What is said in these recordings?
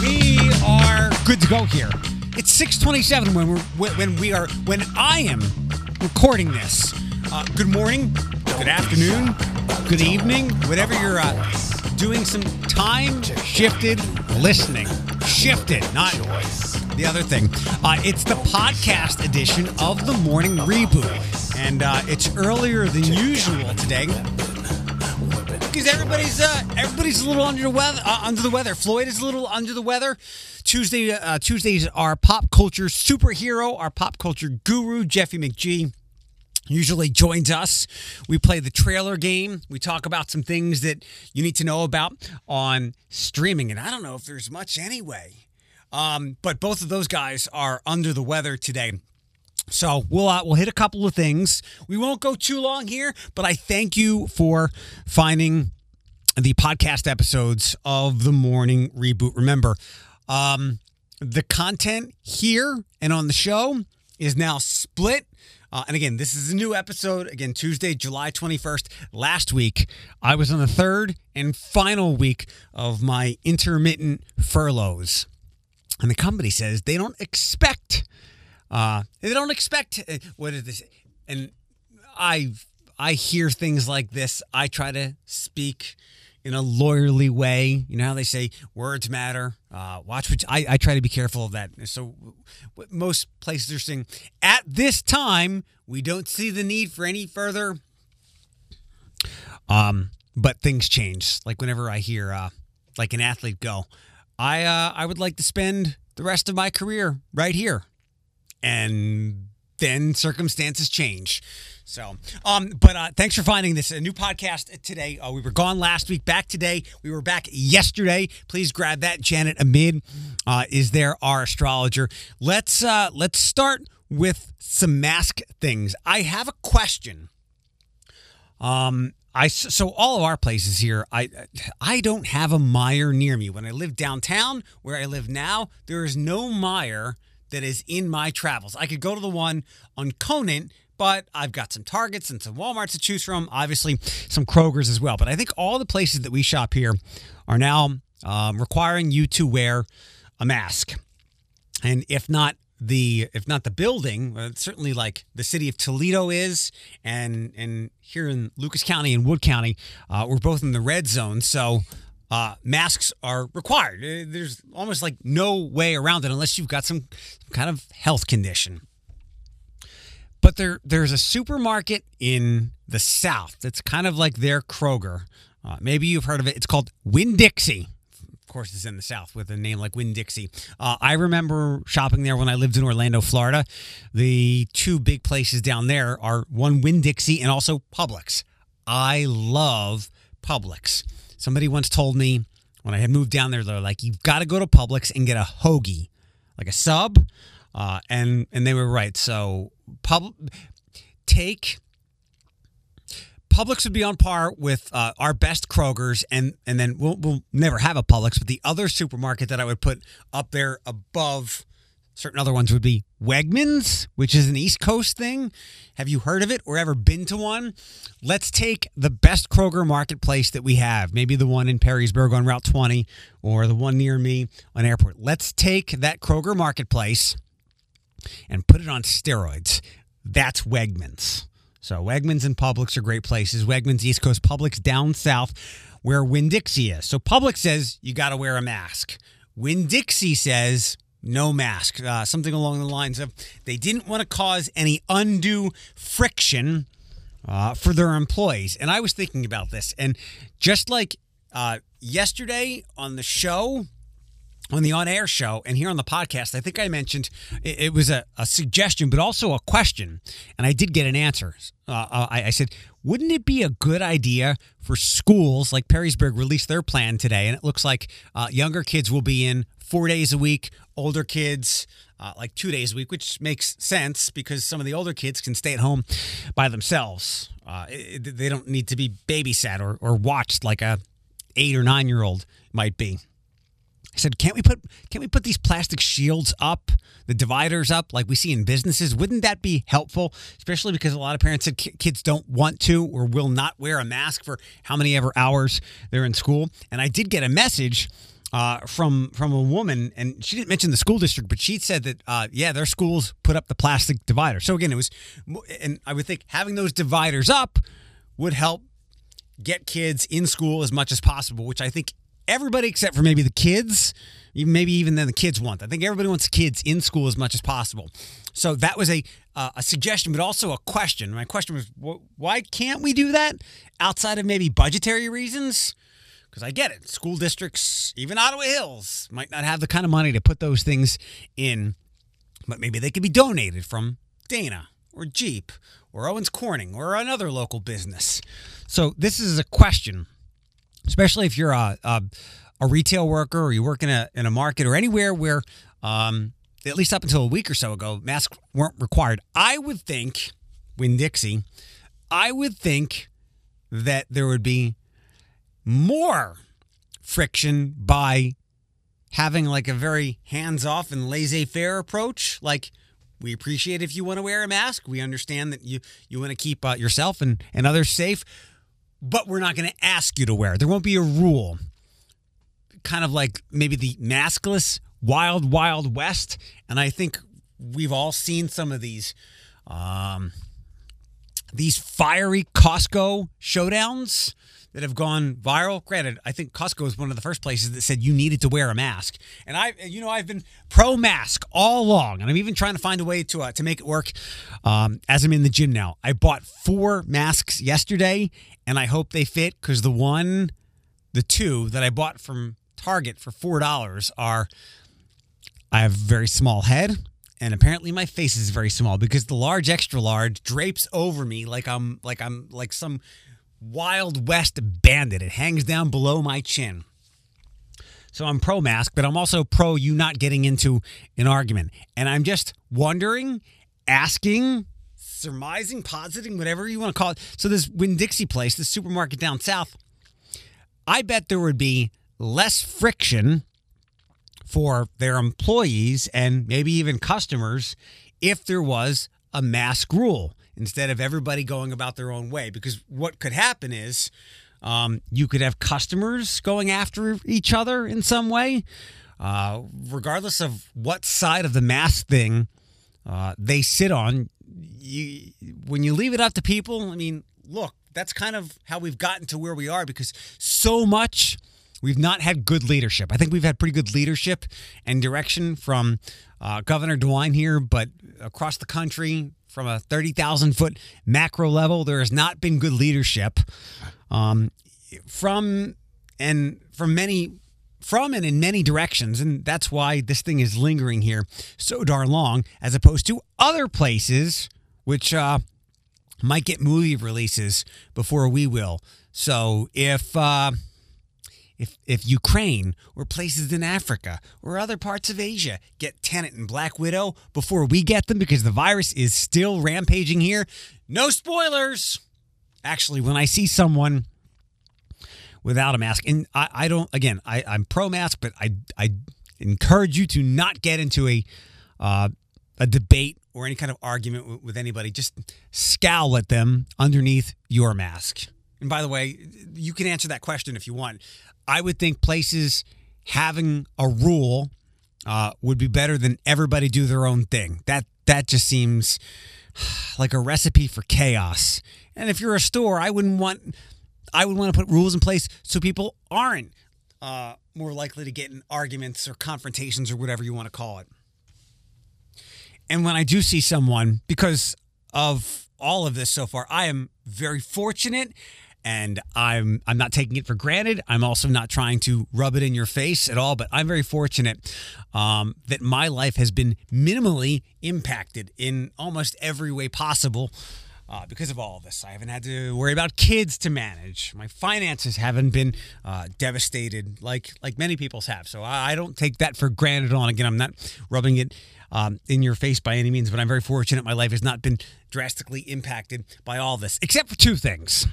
We are good to go here. It's 6:27 when we're when we are when I am recording this. Uh, good morning, good afternoon, good evening, whatever you're uh, doing. Some time shifted listening, shifted, not the other thing. Uh, it's the podcast edition of the morning reboot, and uh, it's earlier than usual today because everybody's uh, everybody's a little under the weather. Uh, under the weather. Floyd is a little under the weather. Tuesday, uh, Tuesdays are pop culture superhero, our pop culture guru Jeffy McGee. Usually joins us. We play the trailer game. We talk about some things that you need to know about on streaming, and I don't know if there's much anyway. Um, but both of those guys are under the weather today. So we'll uh, we'll hit a couple of things. We won't go too long here, but I thank you for finding the podcast episodes of the morning reboot. Remember, um, the content here and on the show is now split. Uh, and again, this is a new episode. Again, Tuesday, July 21st. Last week, I was on the third and final week of my intermittent furloughs. And the company says they don't expect uh, they don't expect uh, what is this? And I I hear things like this. I try to speak in a lawyerly way. You know how they say words matter. Uh, watch what I, I try to be careful of that. So most places are saying at this time we don't see the need for any further. Um, but things change. Like whenever I hear uh, like an athlete go, I uh, I would like to spend the rest of my career right here and then circumstances change. So, um, but uh, thanks for finding this a new podcast today. Uh, we were gone last week, back today. We were back yesterday. Please grab that. Janet Amid uh, is there, our astrologer. Let's uh, let's start with some mask things. I have a question. Um, I so all of our places here. I I don't have a Meijer near me. When I live downtown, where I live now, there is no Meijer that is in my travels. I could go to the one on Conant, but I've got some Targets and some Walmarts to choose from, obviously some Kroger's as well. But I think all the places that we shop here are now um, requiring you to wear a mask. And if not the if not the building, certainly like the city of Toledo is, and and here in Lucas County and Wood County, uh, we're both in the red zone. So uh, masks are required. Uh, There's almost like no way around it unless you've got some kind of health condition. But there, there's a supermarket in the South that's kind of like their Kroger. Uh, maybe you've heard of it. It's called Winn Dixie. Of course, it's in the South with a name like Winn Dixie. Uh, I remember shopping there when I lived in Orlando, Florida. The two big places down there are one Winn Dixie and also Publix. I love Publix. Somebody once told me when I had moved down there, they're like, "You've got to go to Publix and get a hoagie, like a sub," uh, and and they were right. So, pub take Publix would be on par with uh, our best Kroger's, and and then we'll we'll never have a Publix, but the other supermarket that I would put up there above certain other ones would be Wegmans, which is an East Coast thing. Have you heard of it or ever been to one? Let's take the best Kroger marketplace that we have, maybe the one in Perrysburg on Route 20 or the one near me on Airport. Let's take that Kroger marketplace and put it on steroids. That's Wegmans. So Wegmans and Publix are great places. Wegmans East Coast, Publix down south, where Winn Dixie is. So Publix says you got to wear a mask. Winn Dixie says no mask. Uh, something along the lines of they didn't want to cause any undue friction uh, for their employees. And I was thinking about this, and just like uh, yesterday on the show, on the on air show and here on the podcast, I think I mentioned it, it was a, a, suggestion, but also a question. And I did get an answer. Uh, I, I, said, wouldn't it be a good idea for schools like Perrysburg release their plan today? And it looks like uh, younger kids will be in four days a week, older kids. Uh, like two days a week, which makes sense because some of the older kids can stay at home by themselves. It, they don't need to be babysat or, or watched like a eight or nine year old might be. I said, "Can't we put can't we put these plastic shields up, the dividers up, like we see in businesses? Wouldn't that be helpful? Especially because a lot of parents said kids don't want to or will not wear a mask for how many ever hours they're in school. And I did get a message uh, from from a woman, and she didn't mention the school district, but she said that uh, yeah, their schools put up the plastic divider. So again, it was, and I would think having those dividers up would help get kids in school as much as possible, which I think everybody except for maybe the kids, maybe even then the kids want. I think everybody wants kids in school as much as possible. So that was a uh, a suggestion, but also a question. My question was, why can't we do that outside of maybe budgetary reasons? Because I get it, school districts, even Ottawa Hills, might not have the kind of money to put those things in, but maybe they could be donated from Dana or Jeep or Owens Corning or another local business. So this is a question especially if you're a, a, a retail worker or you work in a in a market or anywhere where um, at least up until a week or so ago masks weren't required. I would think Winn Dixie, I would think that there would be more friction by having like a very hands-off and laissez-faire approach like we appreciate if you want to wear a mask. We understand that you you want to keep uh, yourself and, and others safe but we're not going to ask you to wear. There won't be a rule. Kind of like maybe the maskless wild, wild west. And I think we've all seen some of these. Um, these fiery Costco showdowns that have gone viral. Granted, I think Costco was one of the first places that said you needed to wear a mask, and I, you know, I've been pro mask all along, and I'm even trying to find a way to uh, to make it work. Um, as I'm in the gym now, I bought four masks yesterday, and I hope they fit because the one, the two that I bought from Target for four dollars are. I have a very small head and apparently my face is very small because the large extra large drapes over me like I'm like I'm like some Wild West bandit. It hangs down below my chin. So I'm pro mask, but I'm also pro you not getting into an argument. And I'm just wondering, asking, surmising, positing, whatever you want to call it. So this Winn Dixie place, the supermarket down south, I bet there would be less friction for their employees and maybe even customers if there was a mask rule instead of everybody going about their own way. Because what could happen is um, you could have customers going after each other in some way, uh, regardless of what side of the mask thing uh, they sit on. You, when you leave it up to people, I mean, look, that's kind of how we've gotten to where we are because so much we've not had good leadership. I think we've had pretty good leadership and direction from uh, Governor DeWine here, but across the country, from a 30,000 foot macro level. There has not been good leadership um, from and from many from and in many directions and that's why this thing is lingering here so darn long as opposed to other places which uh, might get movie releases before we will so if uh, if, if Ukraine or places in Africa or other parts of Asia get Tenet and Black Widow before we get them because the virus is still rampaging here, no spoilers. Actually, when I see someone without a mask, and I, I don't, again, I, I'm pro mask, but I, I encourage you to not get into a, uh, a debate or any kind of argument with anybody. Just scowl at them underneath your mask. And by the way, you can answer that question if you want. I would think places having a rule uh, would be better than everybody do their own thing. That that just seems like a recipe for chaos. And if you're a store, I wouldn't want I would want to put rules in place so people aren't uh, more likely to get in arguments or confrontations or whatever you want to call it. And when I do see someone, because of all of this so far, I am very fortunate and I'm I'm not taking it for granted. I'm also not trying to rub it in your face at all. But I'm very fortunate um, that my life has been minimally impacted in almost every way possible. Uh, because of all of this, I haven't had to worry about kids to manage. My finances haven't been uh, devastated like like many people's have. So I, I, don't take that for granted. On again, I'm not rubbing it um, in your face by any means, but I'm very fortunate. My life has not been drastically impacted by all this, except for two things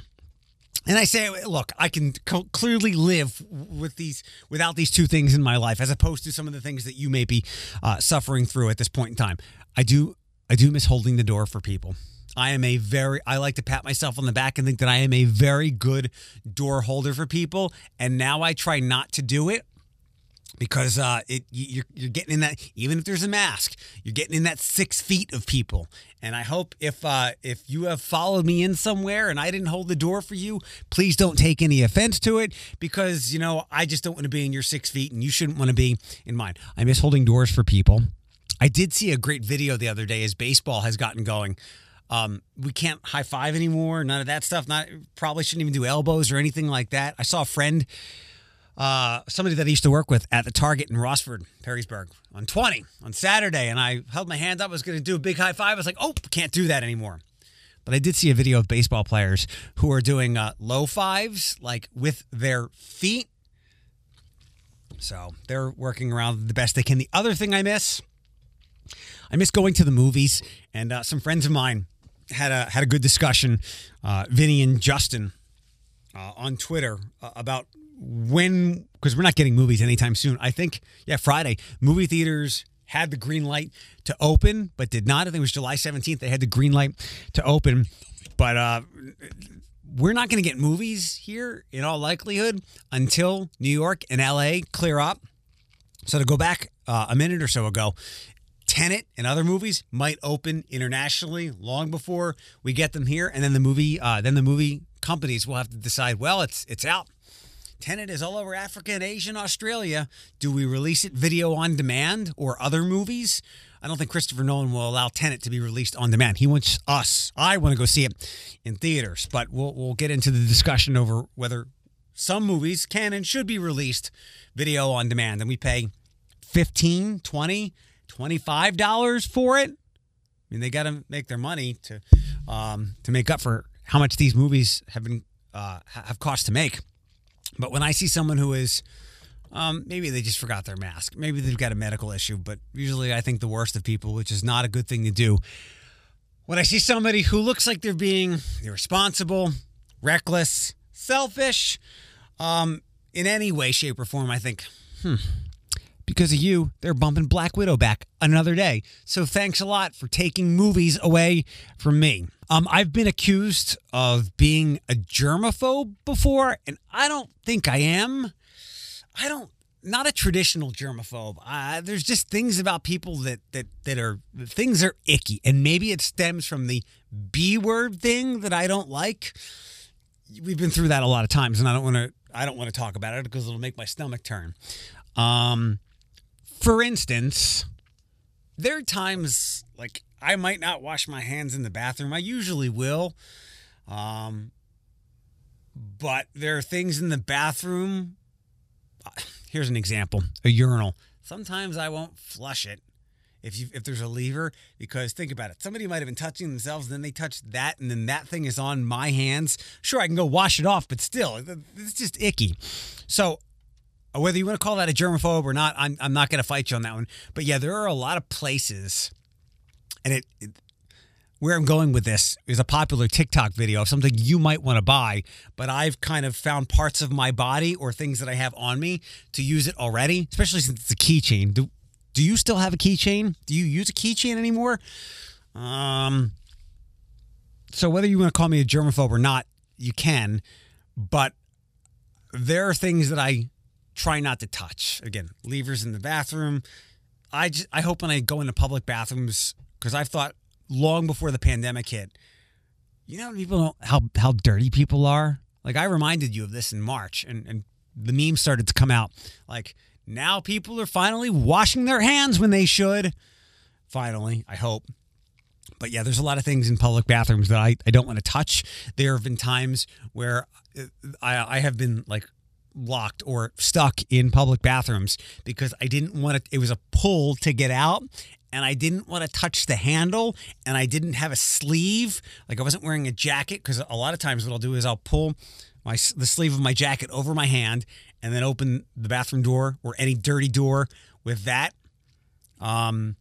And I say, look, I can co- clearly live with these without these two things in my life, as opposed to some of the things that you may be uh, suffering through at this point in time. I do, I do miss holding the door for people. I am a very, I like to pat myself on the back and think that I am a very good door holder for people. And now I try not to do it because uh, it you're, you're getting in that even if there's a mask you're getting in that six feet of people and i hope if uh, if you have followed me in somewhere and i didn't hold the door for you please don't take any offense to it because you know i just don't want to be in your six feet and you shouldn't want to be in mine. I miss holding doors for people. I did see a great video the other day as baseball has gotten going. Um, we can't high five anymore none of that stuff not probably shouldn't even do elbows or anything like that. I saw a friend uh, somebody that I used to work with at the Target in Rossford, Perrysburg, on 20 on Saturday, and I held my hand up. I was going to do a big high five. I was like, oh, can't do that anymore. But I did see a video of baseball players who are doing uh, low fives, like with their feet. So they're working around the best they can. The other thing I miss, I miss going to the movies, and uh, some friends of mine had a had a good discussion, uh, Vinny and Justin, uh, on Twitter uh, about when because we're not getting movies anytime soon. I think yeah, Friday movie theaters had the green light to open, but did not. I think it was July 17th. They had the green light to open, but uh, we're not going to get movies here in all likelihood until New York and LA clear up. So to go back uh, a minute or so ago, Tenet and other movies might open internationally long before we get them here, and then the movie, uh, then the movie companies will have to decide. Well, it's it's out. Tenet is all over Africa and Asia and Australia. Do we release it video on demand or other movies? I don't think Christopher Nolan will allow Tenet to be released on demand. He wants us. I want to go see it in theaters, but we'll we'll get into the discussion over whether some movies can and should be released video on demand and we pay 15, 20, 25 dollars for it. I mean, they got to make their money to um, to make up for how much these movies have been uh, have cost to make. But when I see someone who is, um, maybe they just forgot their mask, maybe they've got a medical issue, but usually I think the worst of people, which is not a good thing to do. When I see somebody who looks like they're being irresponsible, reckless, selfish, um, in any way, shape, or form, I think, hmm, because of you, they're bumping Black Widow back another day. So thanks a lot for taking movies away from me. Um, I've been accused of being a germaphobe before, and I don't think I am. I don't. Not a traditional germaphobe. Uh, there's just things about people that that that are things are icky, and maybe it stems from the B word thing that I don't like. We've been through that a lot of times, and I don't want to. I don't want to talk about it because it'll make my stomach turn. Um, for instance, there are times like I might not wash my hands in the bathroom. I usually will. Um, but there are things in the bathroom. Here's an example a urinal. Sometimes I won't flush it if you if there's a lever because think about it somebody might have been touching themselves then they touch that and then that thing is on my hands sure i can go wash it off but still it's just icky so whether you want to call that a germaphobe or not, I'm, I'm not going to fight you on that one. But yeah, there are a lot of places, and it, it where I'm going with this is a popular TikTok video of something you might want to buy, but I've kind of found parts of my body or things that I have on me to use it already, especially since it's a keychain. Do, do you still have a keychain? Do you use a keychain anymore? Um, so whether you want to call me a germaphobe or not, you can, but there are things that I try not to touch. Again, levers in the bathroom. I just, I hope when I go into public bathrooms because I've thought long before the pandemic hit. You know, people don't how how dirty people are. Like I reminded you of this in March, and and the meme started to come out. Like now, people are finally washing their hands when they should. Finally, I hope. But yeah, there's a lot of things in public bathrooms that I, I don't want to touch. There have been times where uh, I, I have been like locked or stuck in public bathrooms because I didn't want to, it was a pull to get out and I didn't want to touch the handle and I didn't have a sleeve. Like I wasn't wearing a jacket because a lot of times what I'll do is I'll pull my the sleeve of my jacket over my hand and then open the bathroom door or any dirty door with that. Um,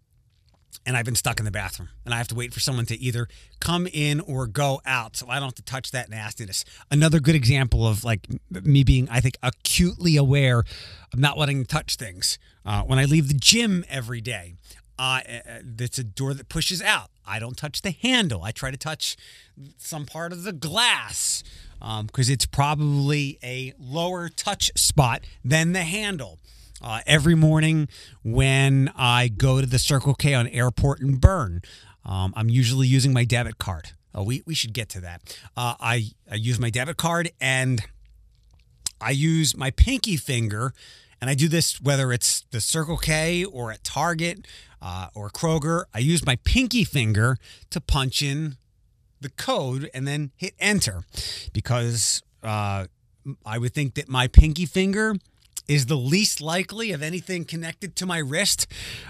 and I've been stuck in the bathroom and I have to wait for someone to either come in or go out so I don't have to touch that nastiness. Another good example of like me being, I think, acutely aware of not letting touch things. Uh, when I leave the gym every day, uh, it's a door that pushes out. I don't touch the handle. I try to touch some part of the glass because um, it's probably a lower touch spot than the handle. Uh, every morning when I go to the Circle K on Airport and Byrne, um, I'm usually using my debit card. Oh, we, we should get to that. Uh, I, I use my debit card and I use my pinky finger, and I do this whether it's the Circle K or at Target uh, or Kroger. I use my pinky finger to punch in the code and then hit enter because uh, I would think that my pinky finger is the least likely of anything connected to my wrist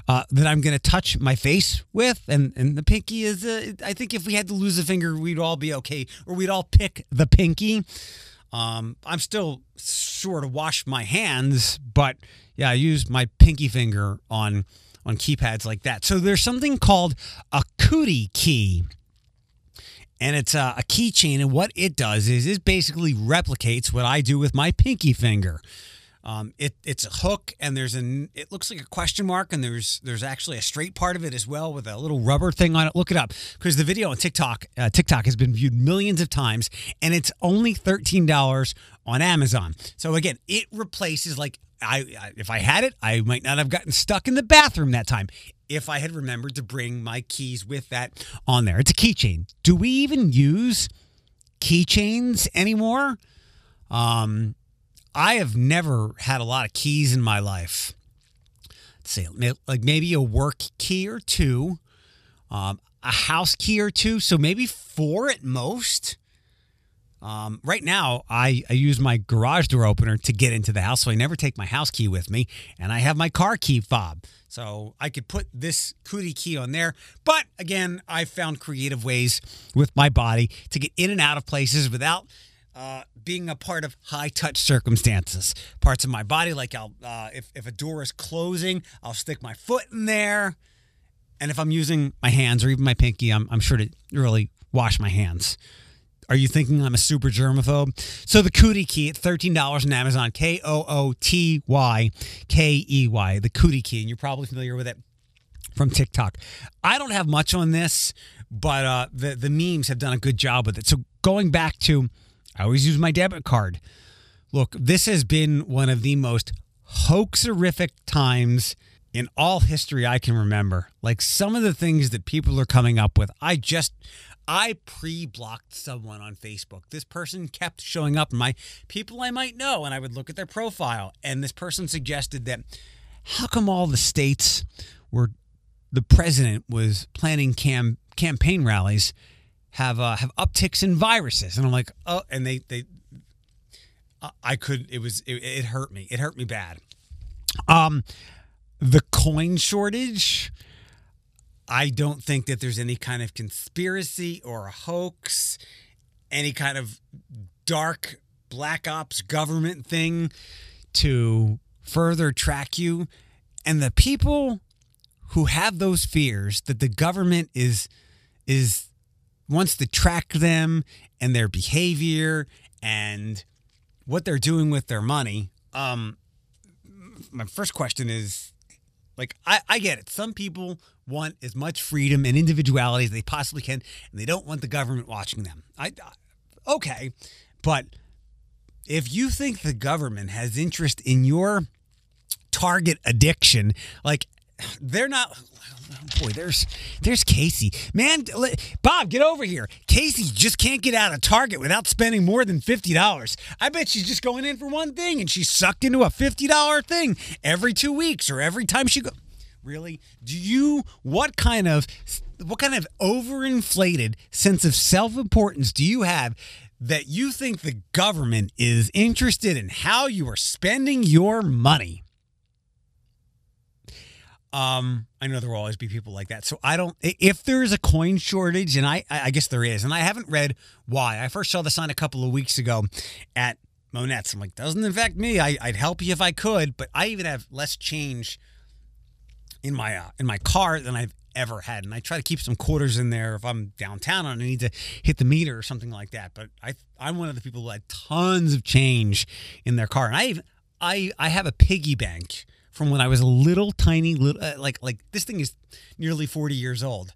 uh, that I'm going to touch my face with. And, and the pinky is, uh, I think if we had to lose a finger, we'd all be okay, or we'd all pick the pinky. Um, I'm still sure to wash my hands, but yeah, I use my pinky finger on on keypads like that. So there's something called a Kooty Key and it's a, a keychain. And what it does is it basically replicates what I do with my pinky finger. Um, it it's a hook, and there's an it looks like a question mark, and there's there's actually a straight part of it as well with a little rubber thing on it. Look it up because the video on TikTok uh, TikTok has been viewed millions of times, and it's only thirteen dollars on Amazon. So again, it replaces like I, I if I had it, I might not have gotten stuck in the bathroom that time if I had remembered to bring my keys with that on there. It's a keychain. Do we even use keychains anymore? Um, I have never had a lot of keys in my life. Let's say like maybe a work key or two, um, a house key or two, so maybe four at most. Um, right now, I, I use my garage door opener to get into the house, so I never take my house key with me, and I have my car key fob. So I could put this Kooty Key on there. But again, I found creative ways with my body to get in and out of places without uh, being a part of high touch circumstances. Parts of my body, like I'll, uh, if, if a door is closing, I'll stick my foot in there. And if I'm using my hands or even my pinky, I'm, I'm sure to really wash my hands. Are you thinking I'm a super germaphobe? So the Kooty Key at $13 on Amazon, K O O T Y K E Y, the Kooty Key. And you're probably familiar with it from TikTok. I don't have much on this, but uh, the, the memes have done a good job with it. So going back to, I always use my debit card. Look, this has been one of the most hoaxerific times in all history I can remember. Like some of the things that people are coming up with, I just I pre blocked someone on Facebook. This person kept showing up my people I might know, and I would look at their profile. And this person suggested that how come all the states where the president was planning cam- campaign rallies have uh, have upticks in viruses? And I'm like, oh, and they they I could it was it, it hurt me. It hurt me bad. Um, the coin shortage I don't think that there's any kind of conspiracy or a hoax, any kind of dark black ops government thing to further track you. And the people who have those fears that the government is is wants to track them and their behavior and what they're doing with their money. Um, my first question is like I, I get it. Some people want as much freedom and individuality as they possibly can, and they don't want the government watching them. I okay, but if you think the government has interest in your target addiction, like they're not boy there's there's casey man bob get over here casey just can't get out of target without spending more than $50 i bet she's just going in for one thing and she's sucked into a $50 thing every two weeks or every time she goes Really? Do you what kind of what kind of overinflated sense of self-importance do you have that you think the government is interested in how you are spending your money? Um, I know there will always be people like that. So I don't. If there's a coin shortage, and I, I guess there is, and I haven't read why. I first saw the sign a couple of weeks ago at Monnette's. I'm like, doesn't affect me. I, I'd help you if I could, but I even have less change in my uh, in my car than I've ever had. And I try to keep some quarters in there if I'm downtown and I need to hit the meter or something like that. But I I'm one of the people who had tons of change in their car, and I even I I have a piggy bank from when I was a little tiny little uh, like like this thing is nearly 40 years old.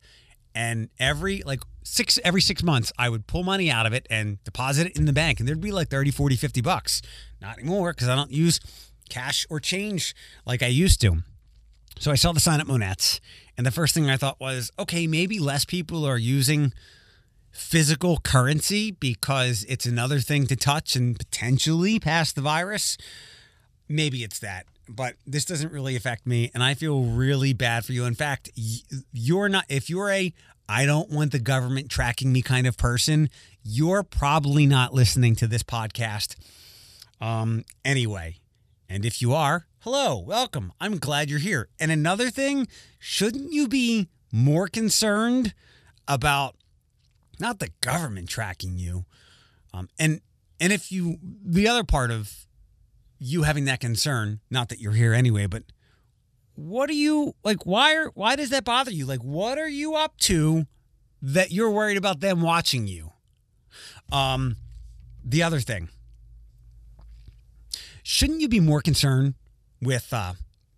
And every like six every 6 months I would pull money out of it and deposit it in the bank and there'd be like 30 40 50 bucks. Not anymore cuz I don't use cash or change like I used to. So I saw the sign at Monnettes and the first thing I thought was, okay, maybe less people are using physical currency because it's another thing to touch and potentially pass the virus. Maybe it's that, but this doesn't really affect me. And I feel really bad for you. In fact, you're not, if you're a, I don't want the government tracking me kind of person, you're probably not listening to this podcast. Um, anyway, and if you are, hello, welcome. I'm glad you're here. And another thing, shouldn't you be more concerned about not the government tracking you. Um, and and if you the other part of you having that concern, not that you're here anyway, but what are you like? Why are why does that bother you? Like, what are you up to that you're worried about them watching you? Um, the other thing, shouldn't you be more concerned with uh,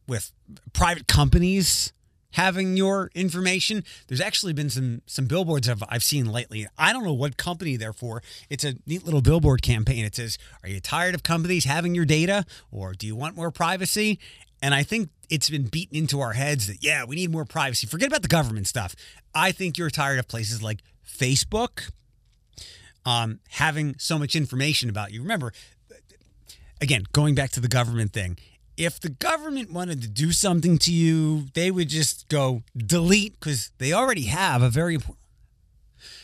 with private companies having your information. There's actually been some some billboards I've, I've seen lately. I don't know what company they're for. It's a neat little billboard campaign. It says, "Are you tired of companies having your data, or do you want more privacy?" And I think it's been beaten into our heads that yeah, we need more privacy. Forget about the government stuff. I think you're tired of places like Facebook um, having so much information about you. Remember, again, going back to the government thing, if the government wanted to do something to you, they would just go delete because they already have a very important.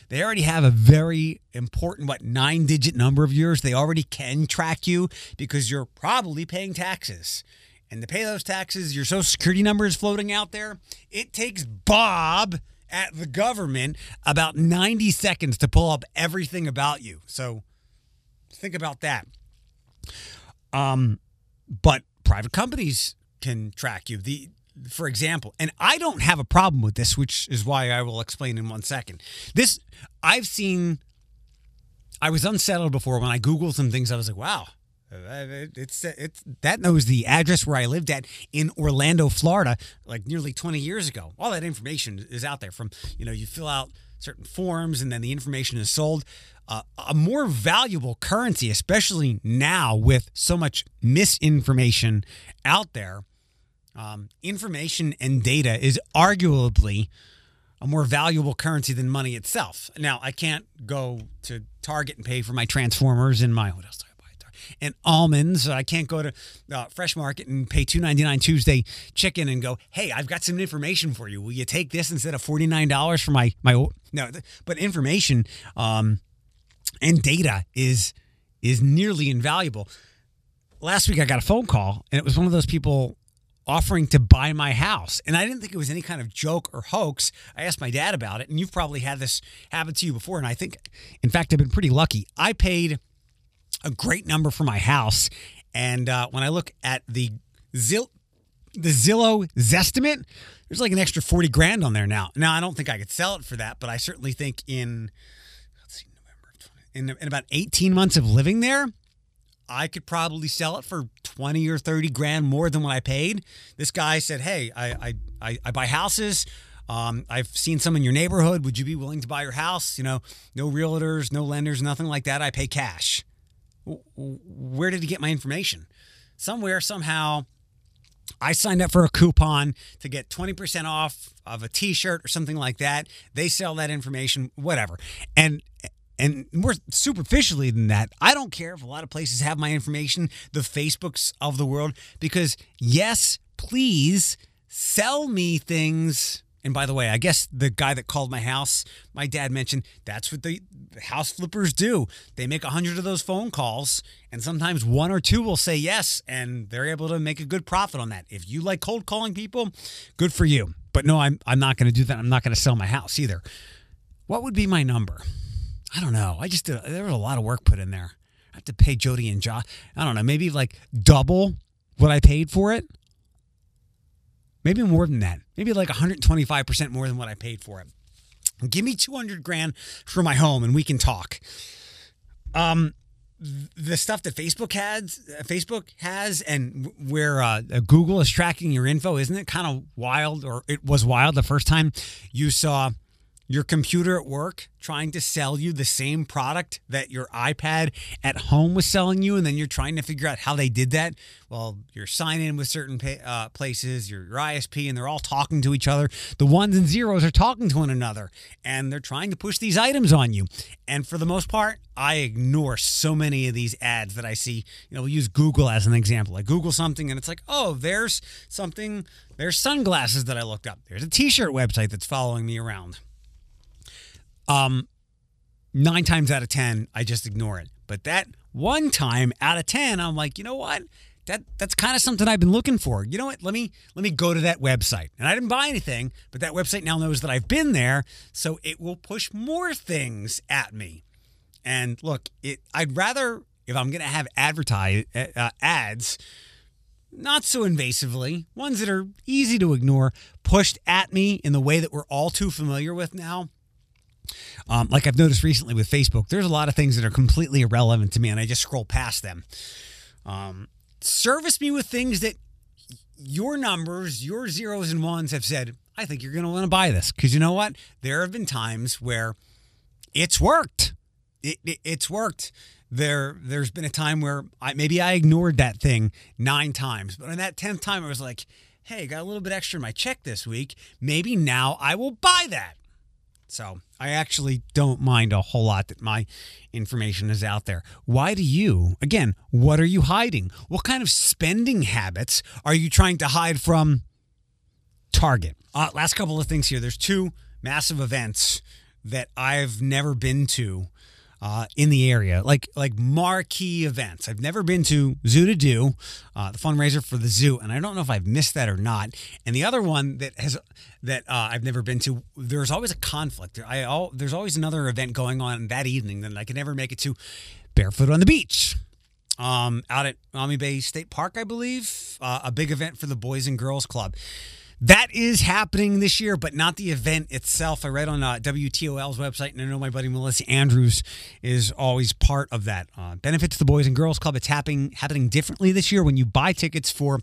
They already have a very important, what, nine digit number of yours. They already can track you because you're probably paying taxes. And to pay those taxes, your social security number is floating out there. It takes Bob at the government about 90 seconds to pull up everything about you. So think about that. Um, but private companies can track you. The for example, and I don't have a problem with this, which is why I will explain in one second. This I've seen. I was unsettled before when I googled some things. I was like, wow. It's it's that knows the address where I lived at in Orlando, Florida, like nearly 20 years ago. All that information is out there. From you know, you fill out certain forms, and then the information is sold uh, a more valuable currency, especially now with so much misinformation out there. Um, information and data is arguably a more valuable currency than money itself. Now, I can't go to Target and pay for my Transformers and my what else? And almonds. I can't go to uh, Fresh Market and pay two ninety nine Tuesday chicken and go, hey, I've got some information for you. Will you take this instead of forty nine dollars for my my no? But information. Um, and data is is nearly invaluable. Last week I got a phone call and it was one of those people offering to buy my house. And I didn't think it was any kind of joke or hoax. I asked my dad about it and you've probably had this happen to you before and I think in fact I've been pretty lucky. I paid a great number for my house and uh, when I look at the Zil the Zillow Zestimate, there's like an extra 40 grand on there now. Now I don't think I could sell it for that, but I certainly think in in, in about 18 months of living there, I could probably sell it for 20 or 30 grand more than what I paid. This guy said, Hey, I, I, I, buy houses. Um, I've seen some in your neighborhood. Would you be willing to buy your house? You know, no realtors, no lenders, nothing like that. I pay cash. Where did he get my information? Somewhere, somehow, I signed up for a coupon to get 20% off of a t shirt or something like that. They sell that information, whatever. And and more superficially than that, I don't care if a lot of places have my information, the Facebooks of the world, because yes, please sell me things. And by the way, I guess the guy that called my house, my dad mentioned that's what the house flippers do. They make a hundred of those phone calls, and sometimes one or two will say yes, and they're able to make a good profit on that. If you like cold calling people, good for you. But no, I'm I'm not going to do that. I'm not going to sell my house either. What would be my number? I don't know. I just did, there was a lot of work put in there. I have to pay Jody and Josh. I don't know, maybe like double what I paid for it. Maybe more than that, maybe like 125% more than what I paid for it. Give me 200 grand for my home and we can talk. Um, the stuff that Facebook has, Facebook has, and where uh, Google is tracking your info, isn't it kind of wild? Or it was wild the first time you saw your computer at work trying to sell you the same product that your iPad at home was selling you, and then you're trying to figure out how they did that. Well, you're signing in with certain uh, places, your, your ISP, and they're all talking to each other. The ones and zeros are talking to one another, and they're trying to push these items on you. And for the most part, I ignore so many of these ads that I see. You know, we'll use Google as an example. I Google something, and it's like, oh, there's something, there's sunglasses that I looked up. There's a t shirt website that's following me around. Um, nine times out of 10, I just ignore it. But that one time out of 10, I'm like, you know what? That that's kind of something I've been looking for. You know what? Let me let me go to that website. And I didn't buy anything, but that website now knows that I've been there, so it will push more things at me. And look, it I'd rather if I'm going to have advertise uh, ads not so invasively, ones that are easy to ignore, pushed at me in the way that we're all too familiar with now. Um, like I've noticed recently with Facebook, there's a lot of things that are completely irrelevant to me, and I just scroll past them. Um, service me with things that your numbers, your zeros and ones have said, I think you're going to want to buy this. Because you know what? There have been times where it's worked. It, it, it's worked. There, there's been a time where I, maybe I ignored that thing nine times, but on that tenth time, I was like, "Hey, got a little bit extra in my check this week. Maybe now I will buy that." So I actually don't mind a whole lot that my information is out there. Why do you? Again, what are you hiding? What kind of spending habits are you trying to hide from Target? Uh, last couple of things here. There's two massive events that I've never been to uh, in the area, like like marquee events. I've never been to Zoo to Do, uh, the fundraiser for the zoo, and I don't know if I've missed that or not. And the other one that has that uh, I've never been to, there's always a conflict. I all, there's always another event going on that evening that I can never make it to. Barefoot on the beach. Um, out at Maumee Bay State Park, I believe, uh, a big event for the Boys and Girls Club. That is happening this year, but not the event itself. I read on uh, WTOL's website, and I know my buddy Melissa Andrews is always part of that. Uh, to the Boys and Girls Club. It's happening happening differently this year. When you buy tickets for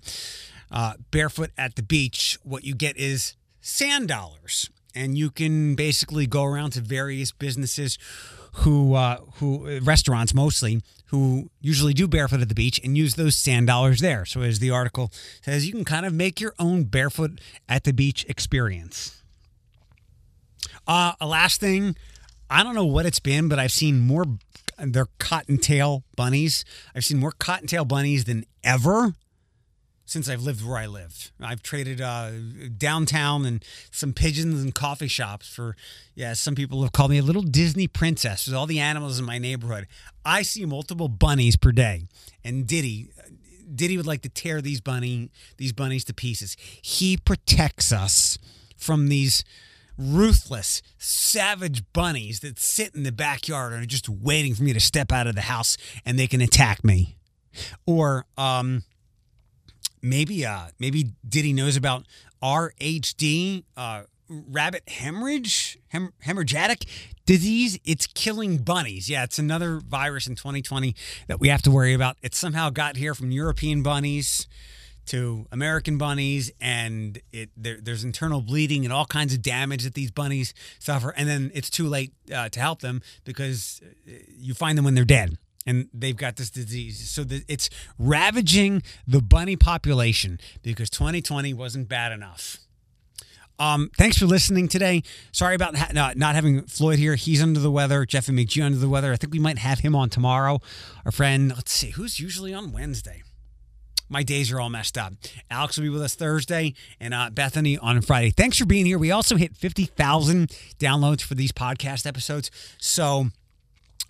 uh, Barefoot at the Beach, what you get is sand dollars, and you can basically go around to various businesses who uh, who restaurants mostly who usually do barefoot at the beach and use those sand dollars there. So as the article says, you can kind of make your own barefoot at the beach experience. Uh, a last thing, I don't know what it's been, but I've seen more. They're cottontail bunnies. I've seen more cottontail bunnies than ever since I've lived where I lived. I've traded uh, downtown and some pigeons and coffee shops for, yeah, some people have called me a little Disney princess with all the animals in my neighborhood. I see multiple bunnies per day. And Diddy, Diddy would like to tear these bunny these bunnies to pieces. He protects us from these ruthless, savage bunnies that sit in the backyard and are just waiting for me to step out of the house and they can attack me. Or um maybe uh maybe Diddy knows about RHD uh rabbit hemorrhage hem- hemorrhagic disease. It's killing bunnies. Yeah it's another virus in 2020 that we have to worry about. It somehow got here from european bunnies to american bunnies and it there, there's internal bleeding and all kinds of damage that these bunnies suffer. And then it's too late uh, to help them because uh, you find them when they're dead and they've got this disease. So it's ravaging the bunny population because 2020 wasn't bad enough. Um, thanks for listening today. Sorry about ha- not, not having Floyd here. He's under the weather. Jeff and McGee under the weather. I think we might have him on tomorrow. Our friend, let's see, who's usually on Wednesday? My days are all messed up. Alex will be with us Thursday and uh, Bethany on Friday. Thanks for being here. We also hit 50,000 downloads for these podcast episodes. So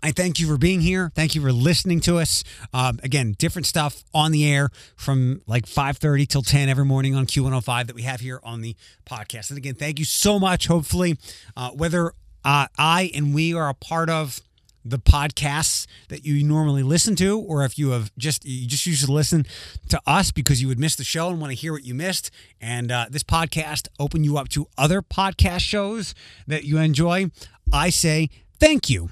I thank you for being here. Thank you for listening to us. Um, again, different stuff on the air from like 5.30 till 10 every morning on Q105 that we have here on the podcast. And again, thank you so much. Hopefully, uh, whether uh, I and we are a part of the podcasts that you normally listen to, or if you have just you just used to listen to us because you would miss the show and want to hear what you missed, and uh, this podcast open you up to other podcast shows that you enjoy, I say thank you.